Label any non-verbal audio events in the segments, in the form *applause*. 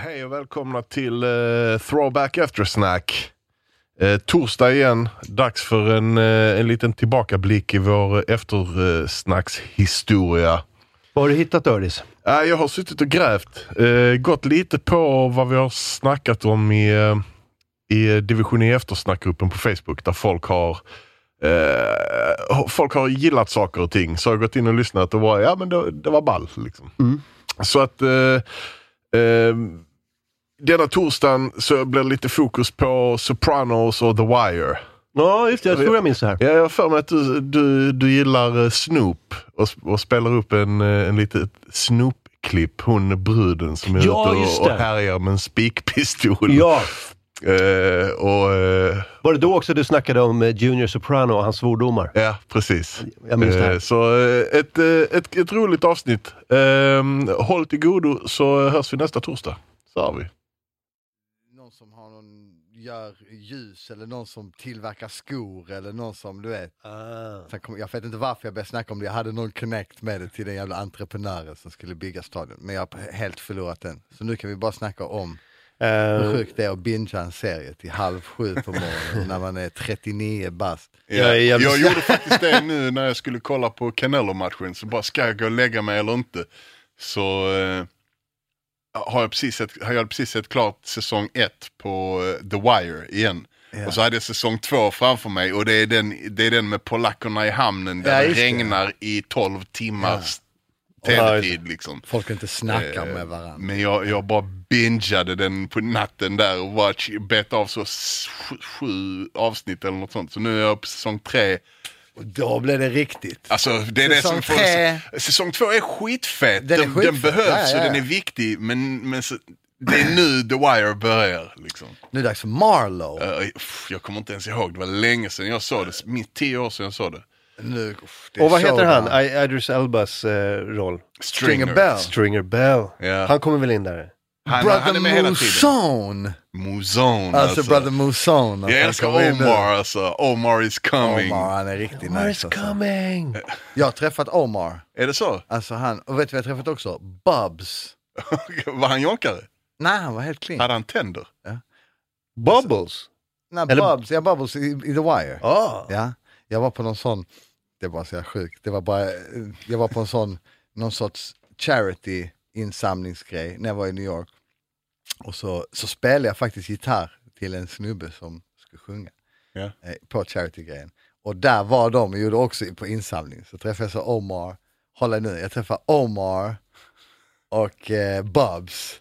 Hej och välkomna till eh, Throwback Eftersnack. Eh, torsdag igen, dags för en, eh, en liten tillbakablick i vår eftersnackshistoria. Vad har du hittat Öris? Eh, jag har suttit och grävt, eh, gått lite på vad vi har snackat om i, eh, i division i eftersnackgruppen på Facebook där folk har eh, folk har gillat saker och ting. Så jag har gått in och lyssnat och var, ja men det, det var ball. Liksom. Så att eh, eh, denna torsdagen så blir det lite fokus på Sopranos och The Wire. Ja, just det. Jag tror jag minns det här. Ja, Jag har för mig att du, du, du gillar eh, Snoop och, och spelar upp en, eh, en litet Snoop-klipp. Hon bruden som är Ja, ute och, och härjar med en spikpistol. Ja, Eh, och, eh, var det då också du snackade om eh, Junior Soprano och hans svordomar? ja, precis. Jag minns det här. Eh, så ett, ett, ett roligt avsnitt. Håll till godo så hörs vi nästa torsdag. Så har vi. någon som har någon, gör ljus eller någon som tillverkar skor eller någon som du vet. Ah. Kom, jag vet inte varför jag började snacka om det, jag hade någon connect med det till den jävla entreprenören som skulle bygga stadion. Men jag har helt förlorat den. Så nu kan vi bara snacka om hur Eh, sjukt det är att bingea en serie till halv sju på morgonen när man är 39 bast. Ja, Jag jag gjorde faktiskt det nu när jag skulle kolla på Canelo-matchen. Så bara, ska jag gå och lägga mig eller inte? Så eh, har, jag precis sett, har jag precis sett klart säsong ett på eh, The Wire igen. Ja. Och så hade jag säsong två framför mig och det är den, det är den med polackerna i hamnen där Ja, det regnar i 12 timmars Ja, just tv-tid. Liksom. Folk inte snackar Eh, med varandra. Men jag, jag bara bingeade den på natten där och bara ch- bet av så sju, sju avsnitt eller något sånt. Så nu är jag på säsong tre. Och då blir det riktigt. Alltså det är det Säsong som får... tre. Säsong två är skitfett. Den Den, är den, skitfett. behövs Ja, ja, och den är viktig. Men, men så, det är nu The Wire börjar. Liksom. Nu är det dags för Marlowe. Uff, jag kommer inte ens ihåg, det var länge sedan jag såg det. Minst tio år sedan jag såg det. Nu, och vad heter han? I- Idris Elbas eh, roll? Stringer Bell. Stringer Bell. Ja. Han kommer väl in där? Han, Brother han är med hela tiden. Mouzon. Mouzon Alltså, brother Mouzon. Jag älskar Omar alltså. Omar is coming. Omar, han är riktigt Where nice. is Alltså. coming? Jag har träffat Omar. Är det så? Alltså han, och vet du vad jag har träffat också? Bubs. *laughs* var han jonkare? Nej, han var helt clean. Hade han tänder? Bubbles? Nej, eller- Bubs, ja Bubbles i, i The Wire. Ah. Ja, jag var på någon sån, det var så sjukt, det var bara, jag var på en sån, någon sorts charity insamlingsgrej när jag var i New York. Och så, så spelade jag faktiskt gitarr till en snubbe som skulle sjunga eh, på charity-grejen. Och där var de och gjorde också på insamling. Så träffade jag så Omar, håll nu, jag träffade Omar och eh, Bubs.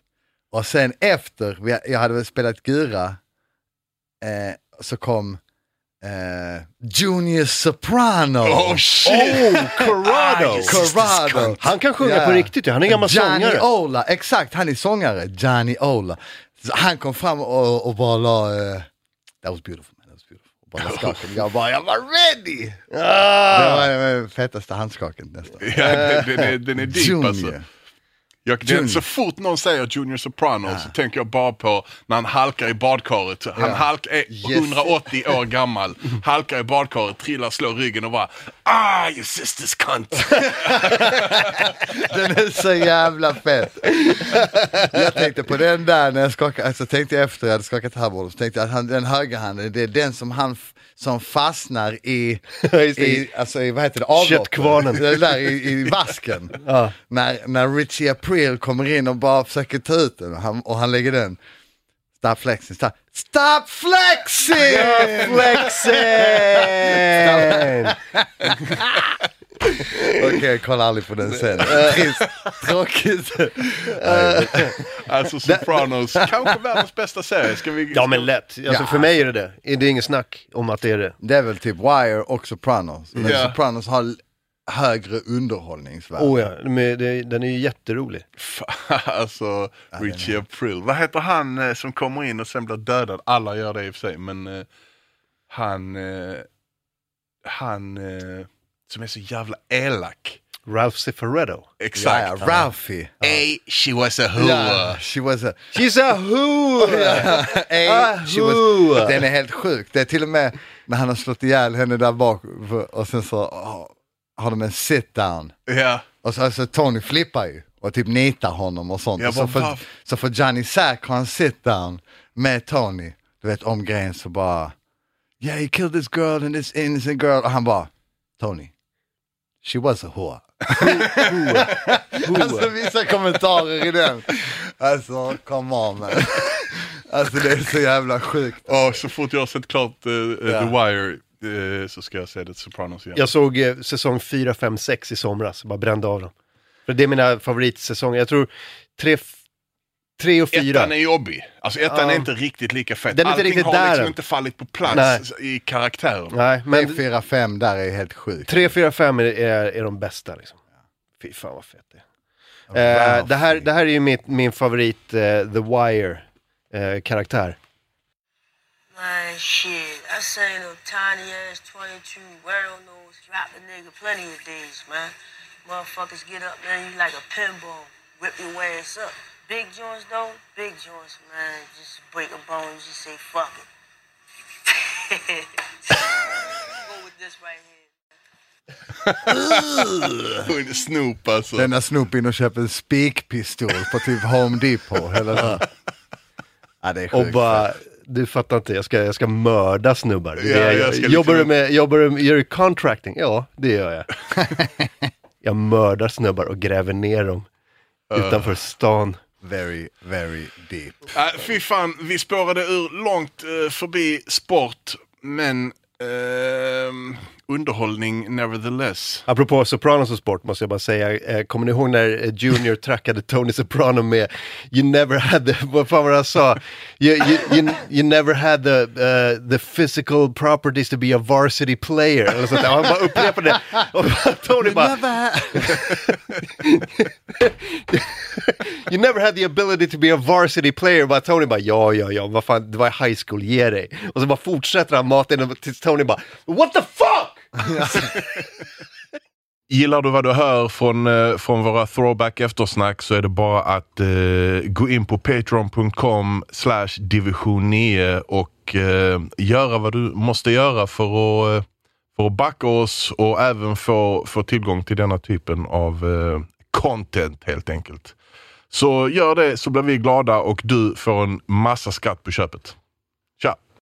Och sen efter, jag hade väl spelat Gura, eh, så kom eh, Junior Soprano. Oh shit! Oh, Corrado! Corrado. Han kan sjunga Ja. på riktigt, han är gammal Johnny sångare. Ola, exakt, han är sångare. Johnny Ola. Så han kom fram och, och bara la, eh, that was beautiful man, that was beautiful. Och bara skakade. Jag bara, jag var ready! Det Ah. var det fetaste handskaket nästan. Ja, den, den, är, den är deep Junior. alltså. Jag, den, så fort någon säger Junior Soprano så tänker jag bara på när han halkar i badkaret. Han Ja. halk, är Yes. 180 år gammal, halkar i badkaret, trillar, slår ryggen och bara Ah, you sisters cunt! Den är så jävla fet. Jag tänkte på den där när jag skakade, alltså tänkte jag efter jag hade skakat handbollen, så tänkte jag att han, den högerhanden, det är den som han som fastnar i, det. i, alltså i, vad heter det, avloppet. Köttkvarnen. Det där i, i vasken. Ja. När, när Richie April kommer in och bara försöker ta ut den och han, och han lägger den. Stop flexing, stop, stop flexing! Flexen! *laughs* Okej, jag kollar aldrig på den sen. Trist, tråkigt. Alltså Sopranos, *laughs* kanske världens bästa serie. Ska vi, Ja men lätt, alltså, Ja. för mig är det det. Det är inget snack om att det är det. Det är väl typ Wire och Sopranos. Men Ja. Sopranos har högre underhållningsvärde. Oh ja, men det, den är ju jätterolig. Alltså Richie April. Vad heter han eh, som kommer in och sen blir dödad? Alla gör det i och för sig, men eh, han, eh, han eh, som är så jävla elak. Ralph Cifaretto. Exakt. Ja, ja, Ralphie. Hey, she was a whore. Ja, she was a... She's a who! *laughs* Hey, Ah, she was... Den är helt sjuk. Det är till och med när han har slått ihjäl henne där bak och sen så oh, har de en sit down. Ja. Och så alltså, Tony flippar ju och typ nitar honom och sånt. Jag och så, får, "Varför?" så får Johnny Sack ha en sit down med Tony, du vet om grejen så bara Yeah he killed this girl and this innocent girl och han bara Tony, she was a whore. alltså vissa kommentarer i den. Alltså come on man. Alltså det är så jävla sjukt. Ja, så fort jag har sett klart eh, eh, Ja. The Wire så ska jag se The Sopranos igen. Jag såg eh, säsong 4, 5, 6 i somras, bara brände av dem. För det är mina favoritsäsonger. Jag tror 3, 3 och 4. Ettan är jobbig. Alltså ettan Ja. är inte riktigt lika fett. Den är inte Allting riktigt har där liksom inte fallit på plats Nej. i karaktären. Nej, Men men 4, 5 där är helt sjukt. 3, 4, 5 är, är, är de bästa liksom. Fy fan vad fett det är. Eh, det, här, det här är ju mitt, min favorit eh, The Wire-karaktär. Man, shit, I seen a tiny ass 22 world nose drop a nigga plenty of days, man. Motherfuckers get up there, you like a pinball, whip your ass up. Big joints though, big joints, man. Just break a bone, you just say fuck it. *laughs* Go with this right here. *laughs* Snoop alltså. Den när Snoop in och köper en spikpistol på typ Home Depot. Eller så. *laughs* Ja, det är Och sjukt. bara, du fattar inte, jag ska, jag ska mörda snubbar. Ja, jag jag, ska liksom- jobbar, du med, jobbar du med, gör du contracting? Ja, det gör jag. *laughs* jag mördar snubbar och gräver ner dem utanför stan. Very, very deep. Äh, fy fan, vi spårade ur långt eh, förbi sport, men ehm, underhållning nevertheless. Apropå Sopranos och sport måste jag bara säga, eh, kommer ni ihåg när eh, Junior trackade Tony Soprano med You never had the, vad fan var det han sa? You, you, you, you never had the, uh, the physical properties to be a varsity player. Eller sånt där. Och han bara upprepade det. Och Tony bara *laughs* You never had the ability to be a varsity player. Bara Tony bara ja, ja, ja, vad fan, det var high school, ge dig. Och så bara fortsätter han mata in tills Tony bara What the fuck? *laughs* Gillar du vad du hör från, eh, från våra throwback eftersnack så är det bara att eh, gå in på patreon.com slash division 9 och eh, göra vad du måste göra för att, eh, för att backa oss och även få, få tillgång till denna typen av eh, content helt enkelt. Så gör det så blir vi glada och du får en massa skatt på köpet.